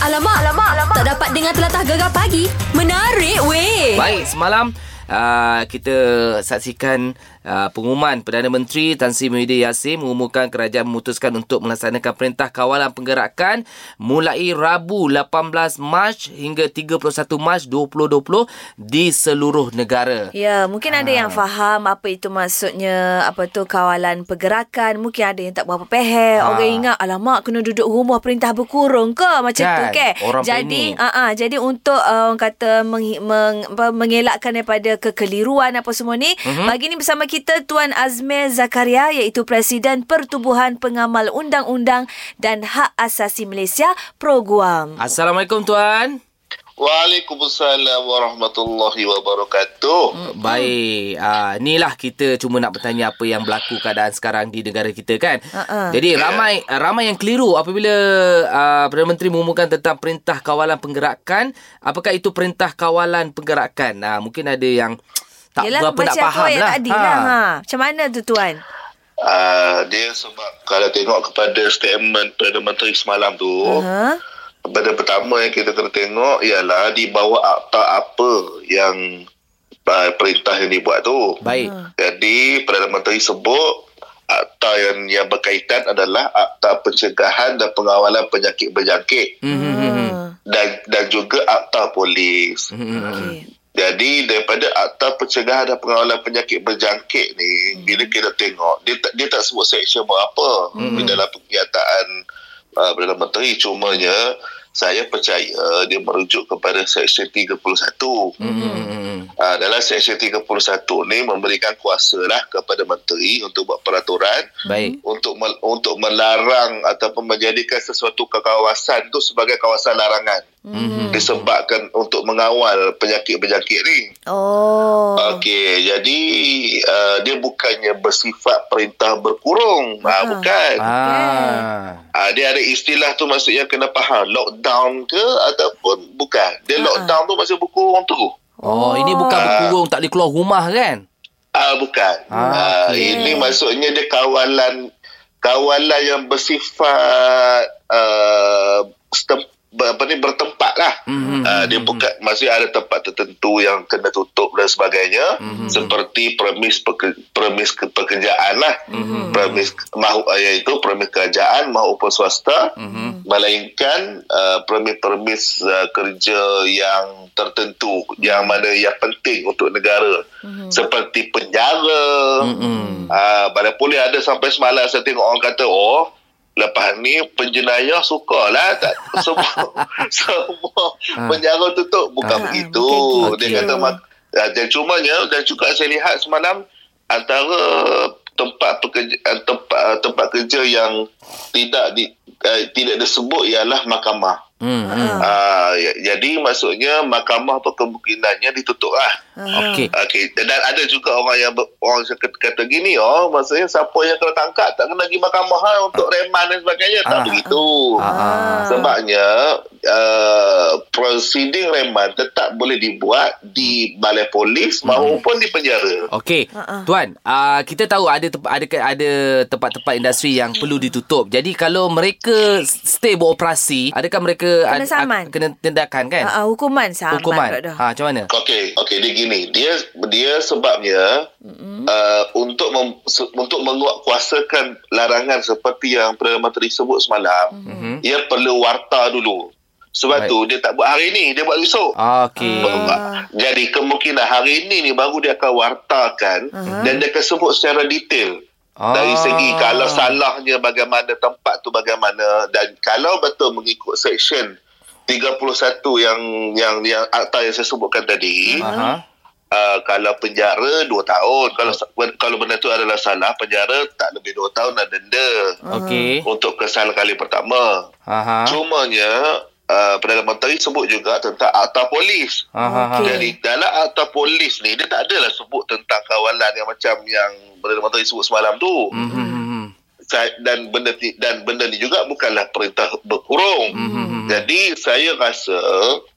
Alamak, alamak, alamak. Tak dapat dengar telatah gegar pagi. Menarik weh. Baik, semalam uh, kita saksikan uh, pengumuman Perdana Menteri Tan Sri Muhyiddin Yassin mengumumkan kerajaan memutuskan untuk melaksanakan perintah kawalan penggerakan mulai Rabu 18 Mac hingga 31 Mac 2020 di seluruh negara. Ya, mungkin ada yang faham apa itu maksudnya, apa tu kawalan pergerakan. Mungkin ada yang tak berapa faham. Ha. Orang ingat, alamak kena duduk rumah perintah berkurung ke macam tu Kan, ke. orang jadi, panik. uh, uh, jadi untuk uh, orang kata meng, meng, apa, mengelakkan daripada kekeliruan apa semua ni, uh-huh. pagi ni bersama kita Tuan Azmir Zakaria iaitu Presiden Pertubuhan Pengamal Undang-Undang dan Hak Asasi Malaysia Proguam. Assalamualaikum tuan. Waalaikumsalam warahmatullahi wabarakatuh. Baik, uh, inilah kita cuma nak bertanya apa yang berlaku keadaan sekarang di negara kita kan. Ha-ha. Jadi ramai ramai yang keliru apabila uh, Perdana Menteri mengumumkan tentang perintah kawalan penggerakan, apakah itu perintah kawalan penggerakan? Uh, mungkin ada yang tak Yelah, berapa nak faham tu yang lah. tadi lah. Ha. Macam mana tu Tuan? Uh, dia sebab kalau tengok kepada statement Perdana Menteri semalam tu, uh-huh. Ha? benda pertama yang kita kena tengok ialah di bawah akta apa yang uh, perintah yang dibuat tu. Baik. Jadi Perdana Menteri sebut akta yang yang berkaitan adalah akta pencegahan dan pengawalan penyakit berjangkit Hmm. dan dan juga akta polis. Hmm. Okey. Jadi daripada akta pencegahan dan pengawalan penyakit berjangkit ni hmm. bila kita tengok dia tak, dia tak sebut section berapa hmm. di dalam penyataan uh, Perdana Menteri cumanya saya percaya dia merujuk kepada section 31. Hmm. Uh, dalam section 31 ni memberikan kuasa lah kepada menteri untuk buat peraturan Baik. untuk mel- untuk melarang ataupun menjadikan sesuatu kawasan tu sebagai kawasan larangan Hmm. disebabkan untuk mengawal penyakit berjangkit ni. Oh. Okey, jadi uh, dia bukannya bersifat perintah berkurung. Ha, Ah. bukan. Ah. Ha, dia ada istilah tu maksudnya kena faham lockdown ke ataupun bukan. Dia Ah. lockdown tu masih berkurung tu. Oh, ini bukan berkurung tak boleh keluar rumah kan? Ah bukan. Ah, Ah, okey. ini maksudnya dia kawalan kawalan yang bersifat uh, apa ni bertempat lah. Mhm, Uh, dia bukan masih ada tempat tertentu yang kena tutup dan sebagainya Mhm. seperti premis peke, premis ke, pekerjaan lah. Mhm. Premis mahu iaitu premis kerajaan maupun swasta Mhm. melainkan uh, premis-premis uh, kerja yang tertentu yang mana yang penting untuk negara seperti penjara Mhm. uh, pada polis ada sampai semalam saya tengok orang kata oh lepas ni penjenayah sukalah tak? Semua semua penjara tutup. Bukan Ah, begitu. bukan dia gitu. kata uh, dan cumanya dan juga saya lihat semalam antara tempat pekerja tempat tempat kerja yang tidak di uh, tidak disebut ialah mahkamah Hmm. Ah, ya, jadi maksudnya mahkamah tu kemungkinannya ditutup lah. Okey. Okey, dan ada juga orang yang ber, orang kata, kata gini, oh, maksudnya siapa yang kena tangkap tak kena pergi mahkamah lah untuk reman dan sebagainya. Tak Ah. begitu. Ah. Sebabnya uh, proceeding reman tetap boleh dibuat di balai polis maupun di penjara. Okey, Ha-ha. tuan, uh, kita tahu ada tempat ada ada tempat-tempat industri yang perlu ditutup. Jadi kalau mereka stay beroperasi, adakah mereka Kena ad- saman. kena tindakan kan? Ha, hukuman sama Hukuman. Ha, macam mana? Okey, okey dia gini. Dia dia sebabnya mm-hmm. uh, untuk mem, se, untuk menguatkuasakan larangan seperti yang Perdana Menteri sebut semalam, mm-hmm. ia perlu warta dulu. Sebab Baik. tu dia tak buat hari ni, dia buat besok. Okey. Ah. Jadi kemungkinan hari ini ni baru dia akan wartakan uh-huh. dan dia akan sebut secara detail. Ah. Dari segi kalau salahnya bagaimana tempat tu bagaimana dan kalau betul mengikut section 31 yang yang yang akta yang saya sebutkan tadi uh, kalau penjara 2 tahun kalau kalau benda tu adalah salah penjara tak lebih 2 tahun dan denda Okey. untuk kesalahan kali pertama Aha. cumanya uh, Perdana Menteri sebut juga tentang akta polis Aha. Okey. jadi dalam akta polis ni dia tak adalah sebut tentang kawalan yang macam yang Perdana Menteri sebut semalam tu. Mhm. Saya, dan benda ni, dan benda ni juga bukanlah perintah berkurung. Mhm. Jadi saya rasa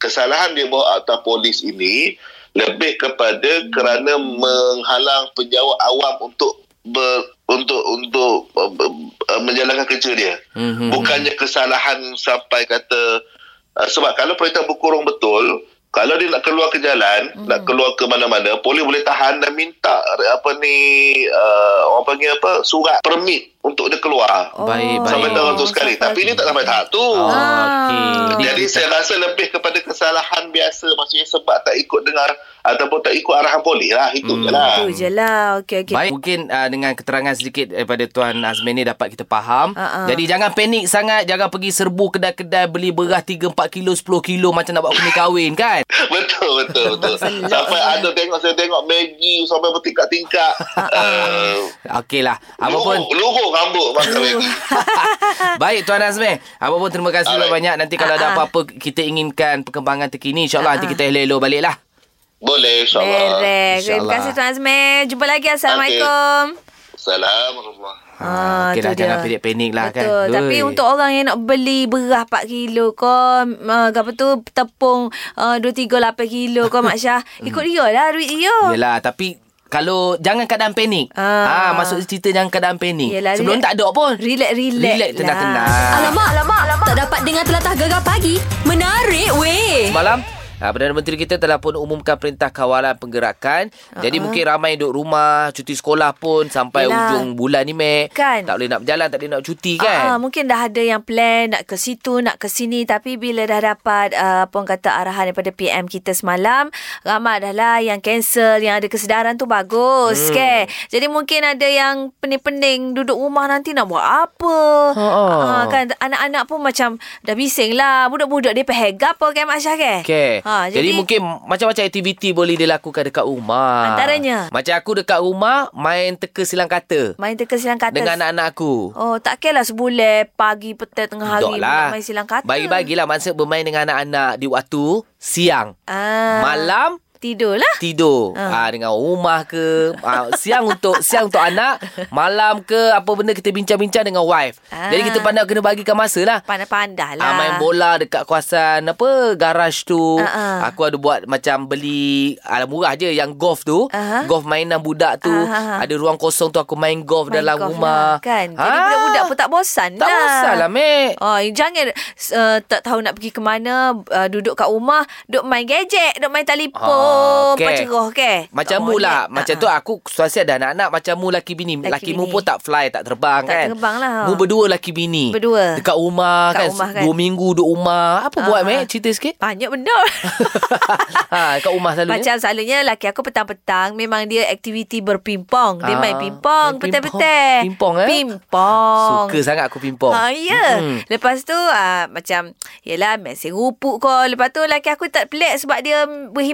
kesalahan di bawah akta polis ini lebih kepada kerana menghalang penjawat awam untuk ber, untuk untuk uh, uh, menjalankan kerja dia. Mhm. Bukannya kesalahan sampai kata Uh, sebab kalau perintah berkurung betul, kalau dia nak keluar ke jalan, hmm. nak keluar ke mana-mana, polis boleh tahan dan minta apa ni uh, orang panggil apa surat permit untuk dia keluar. Oh. Baik, baik. Sampai tahun tu sekali. sampai- Tapi ini tak sampai tahap tu. Oh, Ah. okey. Jadi saya rasa lebih kepada kesalahan biasa maksudnya sebab tak ikut dengar ataupun tak ikut arahan polis lah. Itu Hmm. je lah. Tu je lah. Okey, okey. Baik, mungkin uh, dengan keterangan sedikit daripada Tuan Azmin ni dapat kita faham. Ha-ha. Jadi jangan panik sangat, jangan pergi serbu kedai-kedai beli beras 3 4 kilo, 10 kilo macam nak buat kuning kahwin kan? betul, betul, betul. Selok sampai sangat. ada tengok, saya tengok Maggi sampai bertingkat-tingkat. uh, Okeylah. Apa pun Luruh rambut makan Maggi. Baik Tuan Azmi Apa pun terima kasih Alright. banyak Nanti kalau ada Ah, ah. apa-apa Kita inginkan perkembangan terkini InsyaAllah nanti kita hello-hello balik lah Boleh, insyaAllah. Terima kasih Tuan Azmi. Jumpa lagi. Assalamualaikum. Assalamualaikum. Ah, Okey lah tu jangan dia. panik-panik lah kan Betul. Tapi Oi. untuk orang yang nak beli beras 4 kilo ko, uh, apa tu tepung uh, 2 3 8 kilo ko Mak Syah, ikut dia lah duit dia. Yelah tapi kalau jangan keadaan panik. Ah. Ah. maksud cerita jangan keadaan panik. Yelah, Sebelum relax- tak ada pun. relax, relax Relax lah. tenang-tenang. Alamak, alamak, alamak. Tak dapat dengar telatah gegar pagi. Menarik weh. Semalam ah, Perdana Menteri kita telah pun umumkan perintah kawalan penggerakan. Uh-huh. Jadi mungkin ramai duduk rumah, cuti sekolah pun sampai Yelah. ujung bulan ni, Mek. Kan. Tak boleh nak berjalan, tak boleh nak cuti kan? mungkin dah ada yang plan nak ke situ, nak ke sini tapi bila dah dapat uh, apa orang kata arahan daripada PM kita semalam, ramai dah lah yang cancel, yang ada kesedaran tu bagus, hmm. ke. Jadi mungkin ada yang pening-pening duduk rumah nanti nak buat apa. Ha, ha. Ah, kan anak-anak pun macam dah bising lah. Budak-budak dia pergi apa kan Mak Syah ke? Okay. Ha, jadi, jadi mungkin macam-macam aktiviti boleh dilakukan dekat rumah. Antaranya? Macam aku dekat rumah main teka silang kata main teka silang kata. dengan anak-anak aku. Oh, tak kira lah sebulan, pagi, petang, tengah hari lah. main silang kata. Bagi-bagilah masa bermain dengan anak-anak di waktu siang. Ah, Malam tidur lah. tidur Ah. ah. dengan rumah ke ah, siang untuk siang untuk anak malam ke apa benda kita bincang-bincang dengan wife Ah. jadi kita pandai kena bagikan masa lah Pandai-pandai lah. Ah, main bola dekat kawasan apa garaj tu. Ah, ah. Aku ada buat macam beli ala murah je yang golf tu. Aha. Golf mainan budak tu. Ah, ah, ah. Ada ruang kosong tu aku main golf Main dalam golf rumah. Lah, kan? Jadi Ah. budak-budak pun tak bosan Tak lah. bosan lah, Mek. Oh, jangan uh, tak tahu nak pergi ke mana, uh, duduk kat rumah, duduk main gadget, duduk main telefon, Okay. pacerah ke? Macam Tak mu lah Macam tu aku Suasi ada anak-anak Macam mu laki bini Laki Laki, mu bini. pun tak fly Tak terbang Tak kan terbang lah. Mu berdua laki bini Berdua. Dekat rumah Kat kan, rumah kan. Dua minggu duduk rumah Apa Ah, buat. Mek Cerita sikit Banyak benda. ha, Kat rumah selalu Macam selalunya laki aku petang-petang memang dia aktiviti berpimpong. Dia Ah, main pimpong petang-petang. pimpong. Eh? Pimpong. Suka sangat aku pimpong Ha, ya. Mm-mm. Lepas tu uh, macam yelah mesin rupuk ko. Lepas tu laki aku tak pelik sebab dia berhi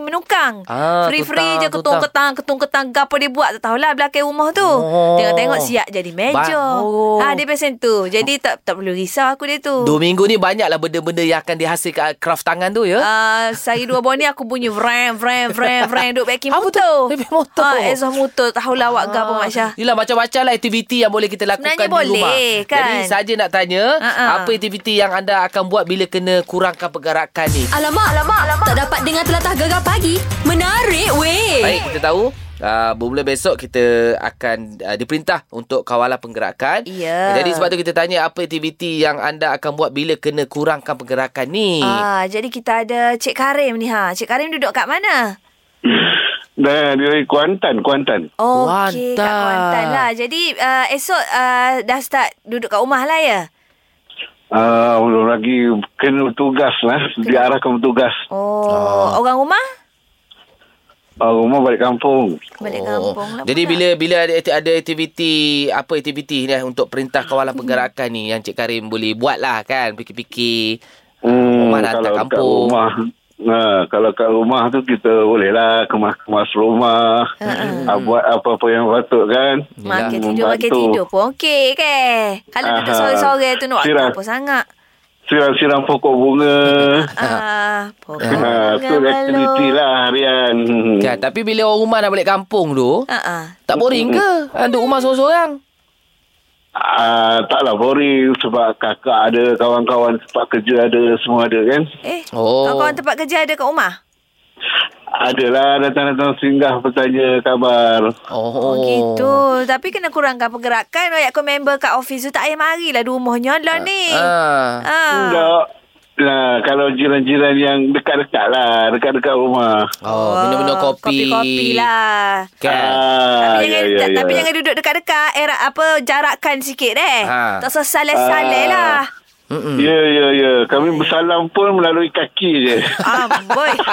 menukang. Ah, Free-free tutang, je ketung-ketang, ketung-ketang gapo dia buat tak tahulah belakang rumah tu. Oh. Tengok-tengok siap jadi meja. Ba- oh. Ah dia biasa tu. Jadi tak tak perlu risau aku dia tu. Dua minggu ni banyaklah benda-benda yang akan dihasilkan craft tangan tu ya. Uh, sehari dua bulan ni aku bunyi vrem vrem vrem vrem duk backing Apa tu? motor. Backing motor? Ah, exhaust motor tahulah awak gapo Mak Syah. Yelah macam-macam lah aktiviti yang boleh kita lakukan Sebenarnya di boleh, rumah. kan? Jadi saja nak tanya, Ha-ha. apa aktiviti yang anda akan buat bila kena kurangkan pergerakan ni? Alamak, alamak, alamak. Tak dapat dengar telatah gegar pagi. Menarik weh. Baik, kita tahu Uh, bermula besok kita akan uh, diperintah untuk kawalan pergerakan. Ya. Jadi sebab tu kita tanya apa aktiviti yang anda akan buat bila kena kurangkan pergerakan ni. Ah, jadi kita ada Cik Karim ni ha. Cik Karim duduk kat mana? Dah dari Kuantan, Kuantan. Okey, kat Kuantan. Kuantan lah. Jadi uh, esok uh, dah start duduk kat rumah lah ya? Uh, lagi kena bertugas lah. Diarahkan bertugas. Oh, Ah. orang rumah? Uh, rumah balik kampung. Balik kampung lah. Oh. Jadi pula. bila bila ada ada aktiviti apa aktiviti ni untuk perintah kawalan pergerakan ni yang Cik Karim boleh buat lah kan fikir-fikir. Hmm, Rumah nak hantar kalau kat kampung. rumah, Nah, kalau kat rumah tu kita boleh lah kemas-kemas rumah. Uh, buat apa-apa yang patut kan. Makan tidur, makan tidur pun okey ke? Kalau duduk Aha. sore-sore tu nak apa sangat? Siram-siram pokok bunga. Ah, pokok ha, tu aktiviti lah harian. Kan, tapi bila orang rumah nak balik kampung tu, Ah, ah. tak boring ke? Ah, Duduk rumah seorang-seorang. Ah, taklah boring sebab kakak ada, kawan-kawan tempat kerja ada, semua ada kan. Eh, Oh. kawan-kawan tempat kerja ada kat rumah? Adalah datang-datang singgah bertanya kabar. Oh, Oh, gitu. Tapi kena kurangkan pergerakan. Banyak kau member kat office tu tak payah marilah di rumahnya lah ni. Ah. Ah. Enggak. Nah, kalau jiran-jiran yang dekat-dekat lah, dekat-dekat rumah. Oh, minum-minum kopi. Kopi-kopi lah. Kan? Ah, Tapi, ya, jangan, ya, tapi ya. jangan duduk dekat-dekat. Era apa jarakkan sikit eh. Ha. Tak usah saleh-saleh Ah. lah. Mm-mm. Ya, ya, ya. Kami bersalam pun melalui kaki je. Amboi.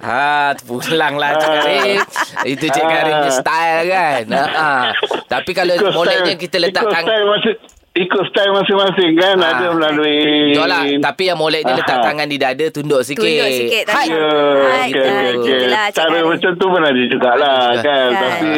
Ha, pulang lah Cik Karim. Itu Cik Karim punya style kan. Ha, ha. Tapi kalau Ikut moleknya style- kita letak ikut tang style masing ikut style masing-masing kan Ah. ada melalui Betul lah Tapi yang molek dia letak Ah. tangan di dada Tunduk sikit Tunduk sikit Hai. Ya, Hai, okey, kan. okey, okey. Itulah, Cik Cara macam tu pun ada jugalah kan. Kan. Tapi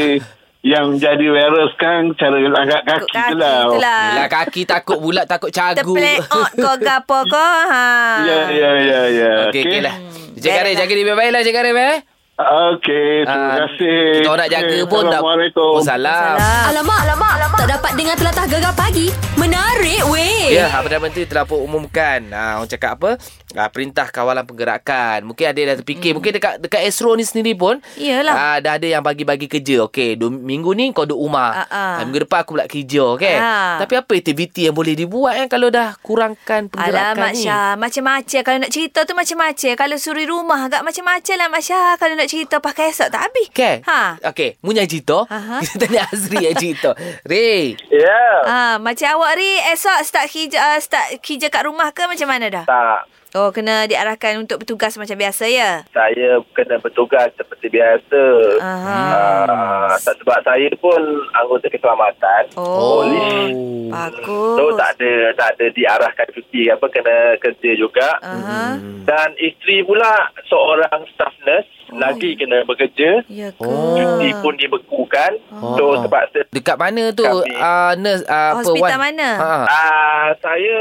yang jadi viral sekarang cara angkat kaki, Kaki tu lah. itulah. Yelah kaki takut bulat Takut cagu Terpleot ko gapo ko. Ha. Ya, ya, ya, ya. Okey okay. lah Cik Baiklah. Karim jaga diri baik-baik lah Cik Karim eh Okey, terima Ah, kasih. Kita orang nak jaga Okey, pun tak Assalamualaikum. Oh salam Salam. Alamak, alamak, alamak. Tak dapat dengar telatah gegar pagi. Menarik weh. Ya, Perdana Menteri telah pun umumkan ha, Orang cakap apa ha, Perintah kawalan pergerakan Mungkin ada yang dah terfikir Mungkin dekat dekat Astro ni sendiri pun Iyalah. ha, Dah ada yang bagi-bagi kerja Okey, dua minggu ni kau duduk rumah Ah, ah. ha, Minggu depan aku pula kerja okay? Ah. Tapi apa aktiviti yang boleh dibuat kan Kalau dah kurangkan pergerakan Alamak ni Syah Macam-macam Kalau nak cerita tu macam-macam Kalau suri rumah agak macam-macam lah Mak Syah Kalau nak cerita pakai esok tak habis Okay. Ha. Okay. Mu cerita. Aha. Kita tanya Azri yang cerita. Ray. Ya. Ha, macam awak Ri esok start kerja uh, start kerja kat rumah ke macam mana dah? Tak. Oh kena diarahkan untuk bertugas macam biasa ya. Saya kena bertugas seperti biasa. Aha. Uh, sebab saya pun anggota keselamatan. Oh. Polis. Bagus. So tak ada tak ada diarahkan cuti apa kena kerja juga. Aha. Dan isteri pula seorang staff nurse. Lagi kena bekerja. Ya ke? Oh. Cuti pun dibekukan. Oh. So terpaksa Dekat mana tu Kami. uh, nurse uh, apa Hospital Wan? mana? Ha. Ah, saya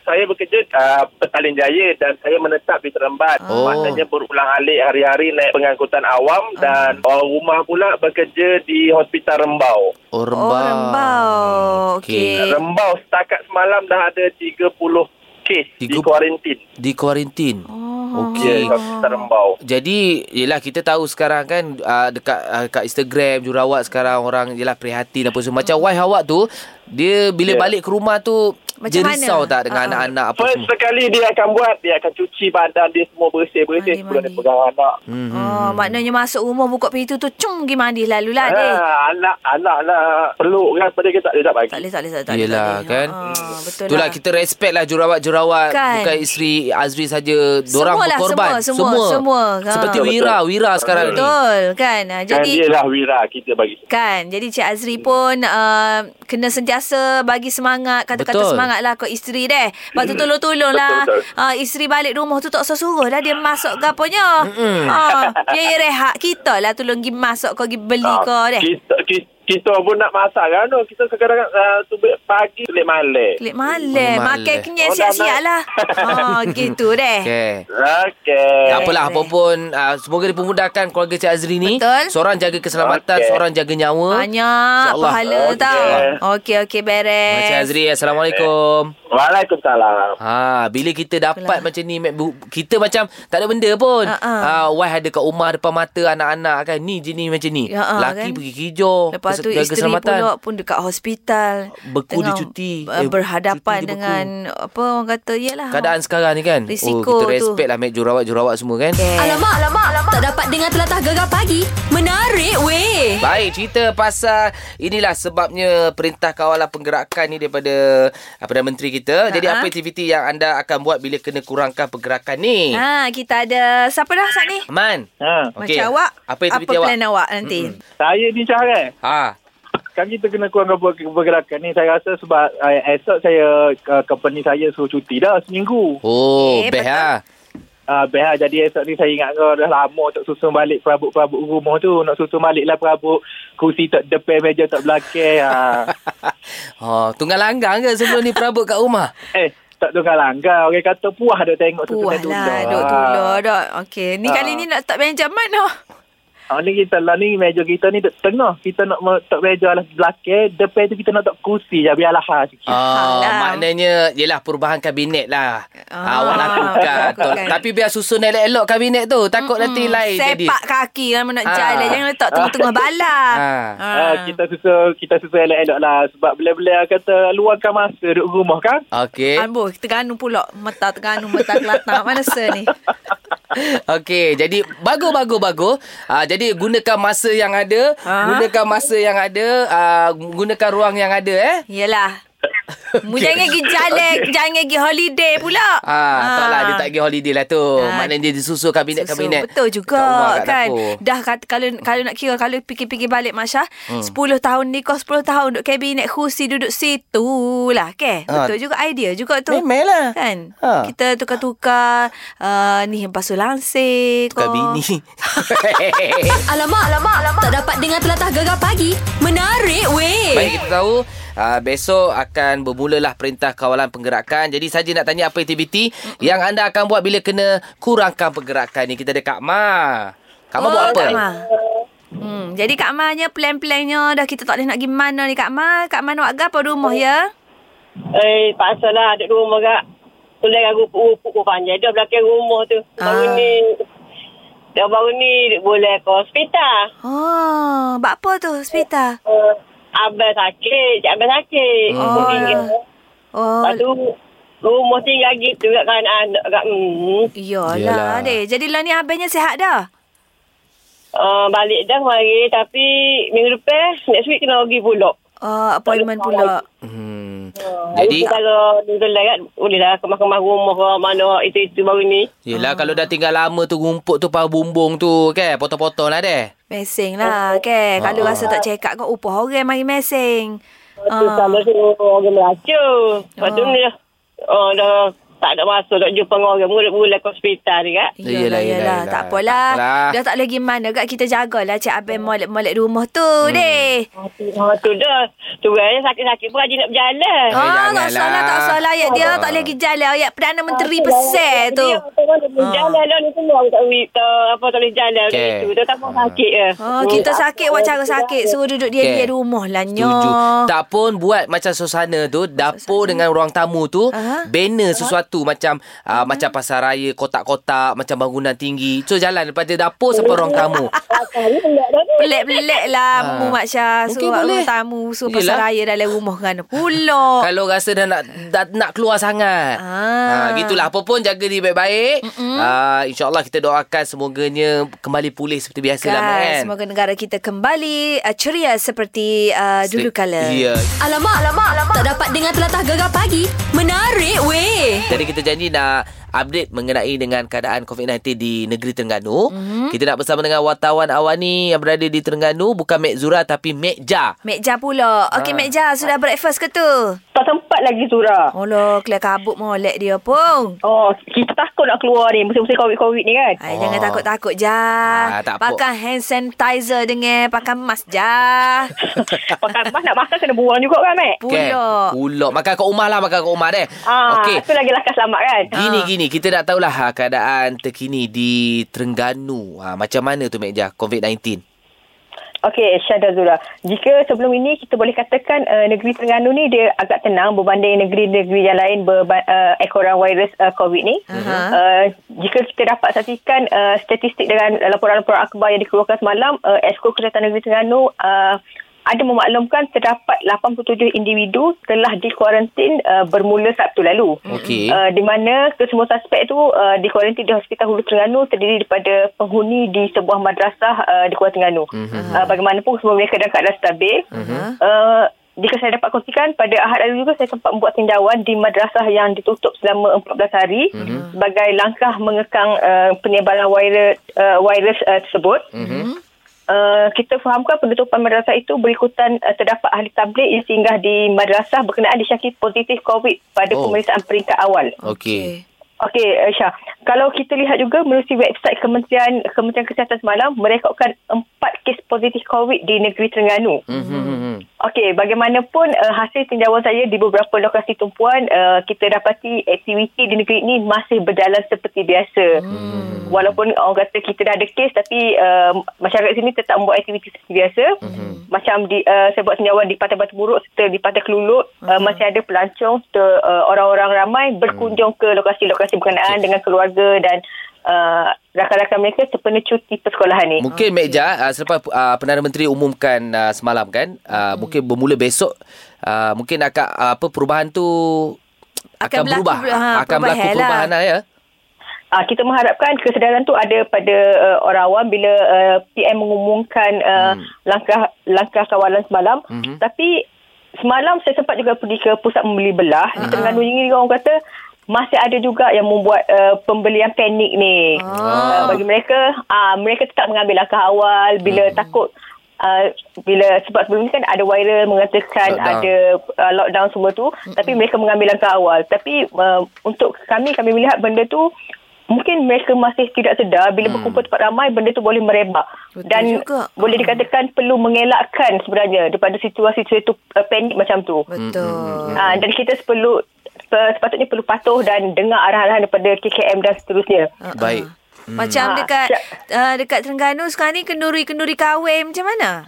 saya bekerja uh, Petaling Jaya dan saya menetap di Seremban. Oh. Maknanya berulang alik hari-hari naik pengangkutan awam Ah. dan orang rumah pula bekerja di Hospital Rembau. Oh, Oh rembau. rembau. Okey. Okey. Rembau setakat semalam dah ada 30 kes di kuarantin. Di kuarantin. Oh. Okey. Ya, Hospital Rembau. Jadi Yelah kita tahu sekarang kan uh, Dekat uh, kat Instagram Jurawat sekarang Orang Yelah prihatin apa semua Macam wife awak tu Dia bila Ya. balik ke rumah tu Macam Dia mana? risau tak Dengan ah. anak-anak apa First semua sekali dia akan buat, dia akan cuci badan dia semua bersih-bersih Mandi, sebelum dia pegang anak. hmm. Oh, maknanya masuk rumah buka pintu tu cum pergi mandi lalu lah deh. Ah, anak anak nak peluk kan pada kita tak boleh tak bagi. Tak boleh, tak boleh, tak boleh. Yelah tak kan Ha, betul Itulah lah. kita respect lah jurawat-jurawat Kan. Bukan isteri Azri saja Diorang Semualah, berkorban semua, semua, semua. Ha. Seperti Betul, Wira betul. Wira sekarang ni Betul kan. Kan Jadi dia lah wira kita bagi. Kan Jadi Cik Azri pun uh, Kena sentiasa Bagi semangat Kata-kata Betul. semangat lah Kau isteri deh. Lepas tu tolong-tolong lah Betul, betul. uh, Isteri balik rumah tu Tak usah suruh lah Dia masuk gaponya uh, Dia rehat Kita lah tolong pergi masuk Kau pergi beli Ah, kau deh. Kita, kita, kita pun nak masak kan. no. Kita kadang-kadang uh, tubik pagi tulik malam. Klik malam Makan kenyang Oh, dah siap-siap lah oh, Gitu deh Okay Okey. Tak apalah boleh. apa pun uh, Semoga dipermudahkan keluarga Cik Azri ni Betul. Seorang jaga keselamatan Okey. Seorang jaga nyawa Banyak pahala Okey. tau Okey okey beres kasih Azri Assalamualaikum Waalaikumsalam. Ha, bila kita dapat Itulah. macam ni kita macam tak ada benda pun. Ha, Ha, ha. wife ada kat rumah depan mata anak-anak kan. Ni jenis macam ni. Ya, ha, Laki kan? pergi kerja. Lepas tu jaga isteri keselamatan. pula pun dekat hospital. Beku dia Tengah, cuti. uh, Eh, berhadapan cuti dia beku. dengan apa orang kata yalah. Keadaan sekarang ni kan. Risiko oh, kita tu. respect lah Mat jurawat-jurawat semua kan. Okay. Alamak, alamak, alamak. Tak dapat dengar telatah gegar pagi. Menarik weh. Baik, cerita pasal inilah sebabnya Perintah Kawalan Penggerakan ni daripada Perdana Menteri kita. Jadi Ha-ha. apa aktiviti yang anda akan buat bila kena kurangkan pergerakan ni? Ha, kita ada siapa dah saat ni? Man. Ha. Okey. Macam awak. Apa aktiviti awak? plan awak nanti? Mm-mm. Saya ni cara. Ha. Kan kita kena kurangkan per- pergerakan ni. Saya rasa sebab uh, esok saya, uh, company saya suruh cuti dah seminggu. Oh, Eh, best lah. Uh, best lah. Jadi esok ni saya ingat kau dah lama tak susun balik perabot-perabot rumah tu. Nak susun balik lah perabot kursi tak depan meja tak belakang. Ha. oh, tunggal langgang ke sebelum ni perabot kat rumah? eh, tak tunggal langgar. Orang kata puas dah tengok Puas tu. lah duk Ah. tula dok. Okey, ni Ah. kali ni nak letak Benjamin dah. Ah, ni kita lah ni meja kita ni tengah. Kita nak letak meja lah belakang. Depan tu kita nak letak kursi je. Biarlah ha sikit. Oh, Alah. maknanya yelah perubahan kabinet lah. Ah, Awak lakukan. lakukan. Tapi biar susun elok-elok kabinet tu. Takut nanti lain jadi. Sepak kaki kan nak Ah. jalan. Jangan letak tengah-tengah bala. Ah. Ah, kita susun kita susun elok-elok lah sebab bila-bila kata luangkan masa duduk rumah kan. Okey. Ambo, Terengganu pula. Mata Terengganu, mata Kelantan. Mana se ni? Okey, jadi bagus bagus bagus. Ah jadi gunakan masa yang ada, Ha? gunakan masa yang ada, ah gunakan ruang yang ada eh. Yelah. Mu jangan pergi jalan, jangan pergi holiday pula. Ah, tak lah dia tak pergi holiday lah tu. Ah. Maknanya dia disusul kabinet-kabinet. Susu. Betul juga kat kan. dapur. Dah kata, kalau kalau nak kira kalau fikir-fikir balik Masya, hmm. 10 tahun nikah 10 tahun duduk kabinet kursi duduk situ lah ke. Ah. Betul juga idea juga tu. Memelah. Kan? Ha. Kita tukar-tukar uh, ni basuh langsir. Tukar kau. bini. Alamak, alamak, alamak. Tak dapat dengar telatah gegar pagi. Menarik weh. Baik kita tahu uh, besok akan bermulalah perintah kawalan penggerakan. Jadi saja nak tanya apa aktiviti yang anda akan buat bila kena kurangkan pergerakan ni. Kita ada Kak Ma. Kak Ma oh, buat apa? Kak Ma. Hmm, jadi Kak Manya plan-plannya dah kita tak boleh nak pergi mana ni Kak Ma. Kak Ma nak apa rumah ya? Eh, paksa lah duduk rumah kak. Tulis dengan rupu-rupu pun panjang. Dia belakang rumah tu. Baru Ah. ni, dia baru ni boleh ke hospital. Oh, buat apa tu hospital? Uh, abang sakit, cik abang sakit. Oh. Oh. Tinggal. Oh, Lepas tu, rumah tinggal gitu kat kan anak kat hmm. Yalah. iyalah deh. Jadi lah ni abangnya sihat dah? Uh, balik dah mari tapi minggu depan next week kena pergi pula. Oh, appointment pula. Hmm. Jadi Jadi kalau dia kan boleh lah kemas-kemas rumah ke mana itu-itu baru ni. Yelah kalau dah tinggal lama tu rumput tu pau bumbung tu kan potong-potong lah deh. Mesing lah, ke. Kalau Ah. rasa tak check up kau upah orang mari mesing. Lepas tu sama tu orang melacur. Lepas tu Ah. ni dah, oh, dah tak ada masa nak jumpa dengan orang. Mula-mula ke hospital ni kan. Yelah, Yelah, yelah. Tak apalah. Tak apalah. Dah tak lagi mana kat kita jagalah cik abang molek-molek rumah tu, Hmm. deh. Ha, tu dah. Tu kan sakit-sakit pun rajin nak berjalan. Eh, Ah, tak salah, tak salah. Ayat dia Ah. tak lagi jalan. Ayat Perdana Menteri pesan tu. Dia boleh jalan lah ni semua. Tak boleh, apa tak boleh jalan. Okay. Itu tak apa sakit je. Oh, kita sakit buat cara sakit. Suruh duduk dia Okey. di rumah lah nyo. Setuju. Tak pun buat macam suasana tu, dapur dengan ruang tamu tu, Aha. banner sesuatu macam uh, macam pasar raya, kotak-kotak, macam bangunan tinggi. So jalan daripada dapur sampai ruang tamu. Pelik-pelik lah Ah. Mu Mak Syah Suruh boleh. boleh. tamu Suruh Yelah. pasar raya dalam rumah kan Pula Kalau rasa dah nak dah nak keluar sangat. Ah. Ha, gitulah. Apa pun jaga diri baik-baik. Uh, InsyaAllah kita doakan semoganya kembali pulih seperti biasa lah, kan. Semoga negara kita kembali uh, ceria seperti uh, dulu kala. Ya. Alamak, alamak, alamak. Tak dapat dengar telatah gegar pagi. Menarik weh. Jadi kita janji nak update mengenai dengan keadaan COVID-19 di negeri Terengganu. Mm-hmm. Kita nak bersama dengan wartawan Awani yang berada di Terengganu. Bukan Mek Zura tapi Mek Ja. Mek Ja pula. Okey Ah. Mek Ja sudah breakfast ke tu? Tak sempat lagi surah. Oh lah, kelar kabut molek dia pun. Oh, kita takut nak keluar ni. Musim-musim COVID-COVID ni kan. Ay, Oh. jangan takut-takut ja. Ah, tak apa. pakai hand sanitizer dengan pakai mask ja. Pakai mas nak makan kena buang juga kan, Mek? Pula. Kan? Pula. Makan kat rumah lah. Makan kat rumah deh. Ah, Okey. tu lagi langkah selamat kan? Gini Ah. gini kita nak tahulah ha, keadaan terkini di Terengganu. Ha, macam mana tu Mek Ja COVID-19? Okey, Syahda Zura. Jika sebelum ini kita boleh katakan uh, negeri Terengganu ni dia agak tenang berbanding negeri-negeri yang lain berba- uh, ekoran virus uh, COVID ni. Aha. Uh, jika kita dapat saksikan uh, statistik dengan laporan-laporan akhbar yang dikeluarkan semalam, uh, Esko Kesihatan Negeri Terengganu uh, ada memaklumkan terdapat 87 individu telah dikuarantin uh, bermula Sabtu lalu. Okey. Uh, di mana kesemua suspek tu uh, dikuarantin di Hospital Hulu Terengganu terdiri daripada penghuni di sebuah madrasah uh, di Kuala Terengganu. Mhm. Uh, bagaimanapun semua mereka dalam keadaan stabil. Mhm. Uh, jika saya dapat kongsikan pada Ahad lalu juga saya sempat membuat tinjauan di madrasah yang ditutup selama 14 hari Mhm. sebagai langkah mengekang uh, penyebaran virus uh, virus uh, tersebut. Mhm. Uh, kita fahamkan penutupan madrasah itu berikutan uh, terdapat ahli tabligh yang singgah di madrasah berkenaan disyaki positif COVID pada Oh. pemeriksaan peringkat awal. Okey. Okey, uh, Syah. Kalau kita lihat juga melalui website Kementerian Kementerian Kesihatan semalam merekodkan empat kes positif COVID di negeri Terengganu. Hmm. Okey, bagaimanapun uh, hasil tinjauan saya di beberapa lokasi tumpuan, uh, kita dapati aktiviti di negeri ini masih berjalan seperti biasa. Hmm. Walaupun orang kata kita dah ada kes tapi uh, masyarakat sini tetap membuat aktiviti seperti biasa. Hmm. Macam di uh, saya buat tinjauan di Pantai Batu Buruk serta di Pantai Kelulut, uh, masih ada pelancong serta uh, orang-orang ramai berkunjung ke lokasi-lokasi berkenaan dengan keluarga dan uh, rakan-rakan mereka sempena cuti persekolahan ni. Mungkin Meja uh, selepas uh, Perdana Menteri umumkan uh, semalam kan uh, mungkin bermula besok uh, mungkin akan uh, apa perubahan tu akan, Akan berlaku, berubah ha, akan berlaku perubahan lah. perubahan lah ya. Uh, kita mengharapkan kesedaran tu ada pada uh, orang awam bila uh, PM mengumumkan uh, hmm. langkah langkah kawalan semalam. Hmm. Tapi semalam saya sempat juga pergi ke pusat membeli belah di Terengganu ini orang kata masih ada juga yang membuat uh, pembelian panik ni. Uh, bagi mereka uh, mereka tetap mengambil langkah awal bila hmm. takut Uh, bila sebab sebelum ni kan ada viral mengatakan Lockdown. ada uh, lockdown semua tu mm-hmm. tapi mereka mengambil langkah awal tapi uh, untuk kami kami melihat benda tu mungkin mereka masih tidak sedar bila hmm. berkumpul tempat ramai benda tu boleh merebak Betul dan juga. boleh dikatakan perlu mengelakkan sebenarnya daripada situasi-situasi tu uh, panik macam tu Betul. uh, dan kita perlu uh, sepatutnya perlu patuh dan dengar arahan-arahan daripada KKM dan seterusnya Baik. Macam Ah, dekat siap. uh, dekat Terengganu sekarang ni kenduri-kenduri kahwin macam mana?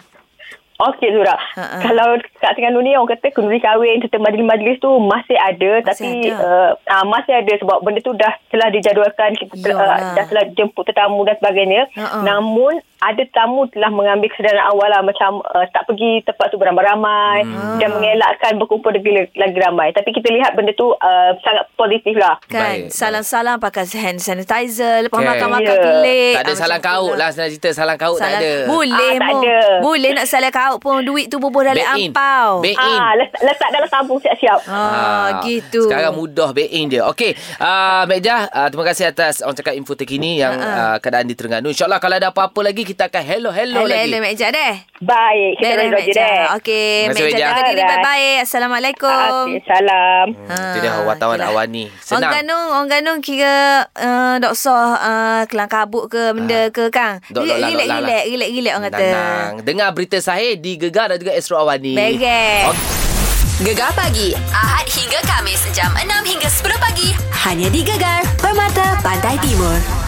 Okey Zura. Ha-ha. Kalau kat Terengganu ni orang kata kenduri kahwin serta majlis-majlis tu masih ada Masih tapi ada. uh, uh, masih ada sebab benda tu dah telah dijadualkan kita telah, uh, Yalah. dah telah jemput tetamu dan sebagainya. Ha-ha. Namun ada tetamu telah mengambil kesedaran awal lah macam uh, tak pergi tempat tu beramai-ramai Hmm. dan mengelakkan berkumpul lagi, lagi ramai. Tapi kita lihat benda tu uh, sangat positif lah. Kan Baik. salam-salam pakai hand sanitizer lepas Kan. makan-makan Ya. pelik. Tak ada Ah, tu kaut lah senang cerita salah kaut tak ada. Boleh Ah, tak Mo. ada. Boleh nak salah kaut pun duit tu bubuh dalam Back ampau. Back in. Ah, letak, letak dalam tabung siap-siap. Ah, gitu. Sekarang mudah back in dia. Okey, uh, Mek Jah, uh, terima kasih atas orang cakap info terkini yang uh, keadaan di Terengganu. InsyaAllah kalau ada apa-apa lagi kita akan hello hello, Hello, lagi. hello, Mek Jah deh. Baik, kita deh, Mek je deh. Okey, Mek Jah jaga diri baik-baik. Assalamualaikum. Okey, salam. Ha, Itu dia wartawan itulah. awal ni. Orang Senang. Ganong, orang Ganong kira uh, dok soh uh, kelang kabut ke benda ke Kang. Lah, Relax, dok lah relax, relax, relax orang kata. Dengar berita sahih di Gegar dan juga Astro Awani. Beres. Gegar pagi Ahad hingga Kamis jam 6 hingga 10 pagi hanya di Gegar Permata Pantai Timur.